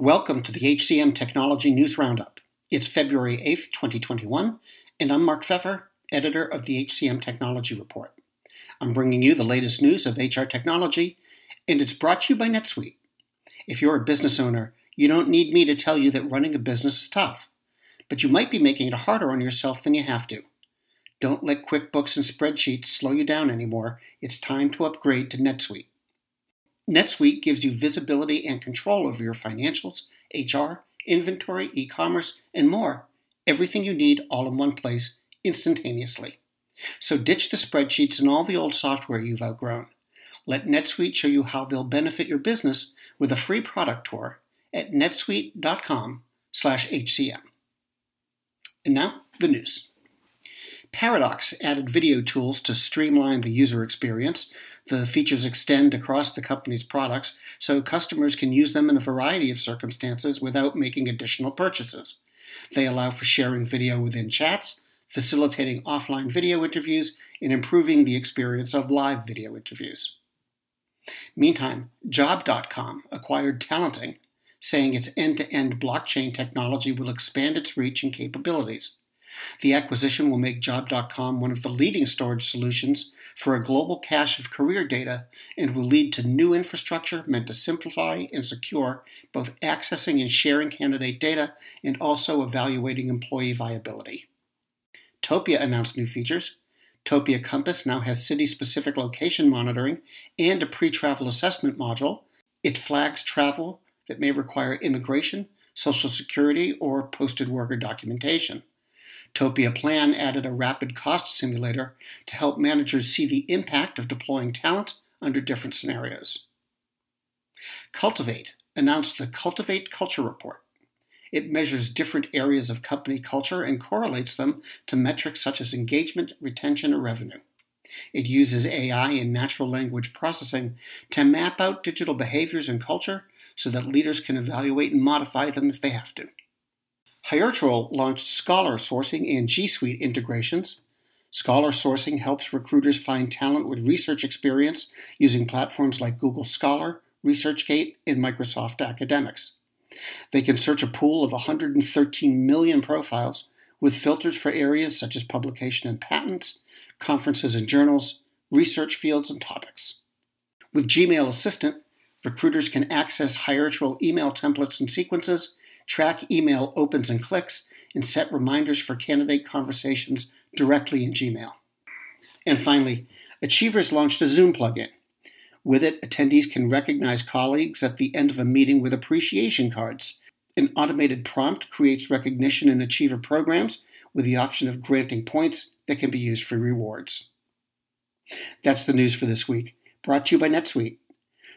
Welcome to the HCM Technology News Roundup. It's February 8th, 2021, and I'm Mark Feffer, editor of the HCM Technology Report. I'm bringing you the latest news of HR technology, and it's brought to you by NetSuite. If you're a business owner, you don't need me to tell you that running a business is tough, but you might be making it harder on yourself than you have to. Don't let QuickBooks and spreadsheets slow you down anymore. It's time to upgrade to NetSuite. NetSuite gives you visibility and control over your financials, HR, inventory, e commerce, and more. Everything you need all in one place instantaneously. So ditch the spreadsheets and all the old software you've outgrown. Let NetSuite show you how they'll benefit your business with a free product tour at netsuite.com/hcm. And now, the news. Paradox added video tools to streamline the user experience the features extend across the company's products, so customers can use them in a variety of circumstances without making additional purchases. They allow for sharing video within chats, facilitating offline video interviews, and improving the experience of live video interviews. Meantime, Job.com acquired Talenting, saying its end to end blockchain technology will expand its reach and capabilities. The acquisition will make Job.com one of the leading storage solutions for a global cache of career data and will lead to new infrastructure meant to simplify and secure both accessing and sharing candidate data and also evaluating employee viability. Topia announced new features. Topia Compass now has city specific location monitoring and a pre travel assessment module. It flags travel that may require immigration, social security, or posted worker documentation. Topia Plan added a rapid cost simulator to help managers see the impact of deploying talent under different scenarios. Cultivate announced the Cultivate Culture Report. It measures different areas of company culture and correlates them to metrics such as engagement, retention, or revenue. It uses AI and natural language processing to map out digital behaviors and culture so that leaders can evaluate and modify them if they have to. Hiretual launched Scholar Sourcing and G Suite integrations. Scholar Sourcing helps recruiters find talent with research experience using platforms like Google Scholar, ResearchGate, and Microsoft Academics. They can search a pool of 113 million profiles with filters for areas such as publication and patents, conferences and journals, research fields, and topics. With Gmail Assistant, recruiters can access Hiretual email templates and sequences track email opens and clicks, and set reminders for candidate conversations directly in Gmail. And finally, Achievers launched a Zoom plugin. With it, attendees can recognize colleagues at the end of a meeting with appreciation cards. An automated prompt creates recognition in Achiever programs with the option of granting points that can be used for rewards. That's the news for this week, brought to you by NetSuite.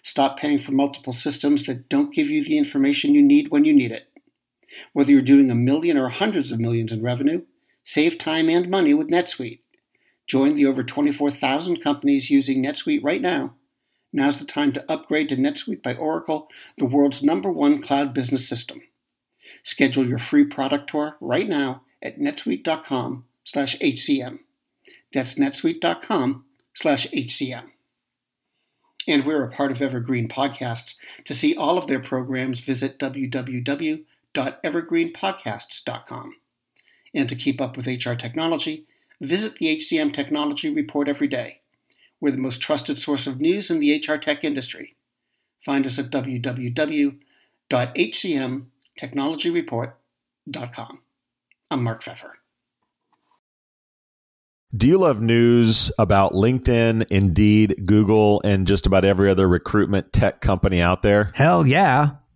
Stop paying for multiple systems that don't give you the information you need when you need it. Whether you're doing a million or hundreds of millions in revenue, save time and money with NetSuite. Join the over 24,000 companies using NetSuite right now. Now's the time to upgrade to NetSuite by Oracle, the world's number one cloud business system. Schedule your free product tour right now at netsuite.com/hcm. That's netsuite.com/hcm. And we're a part of Evergreen Podcasts. To see all of their programs, visit www www.evergreenpodcasts.com. And to keep up with HR technology, visit the HCM Technology Report every day. We're the most trusted source of news in the HR tech industry. Find us at www.hcmtechnologyreport.com. I'm Mark Feffer. Do you love news about LinkedIn, Indeed, Google, and just about every other recruitment tech company out there? Hell yeah.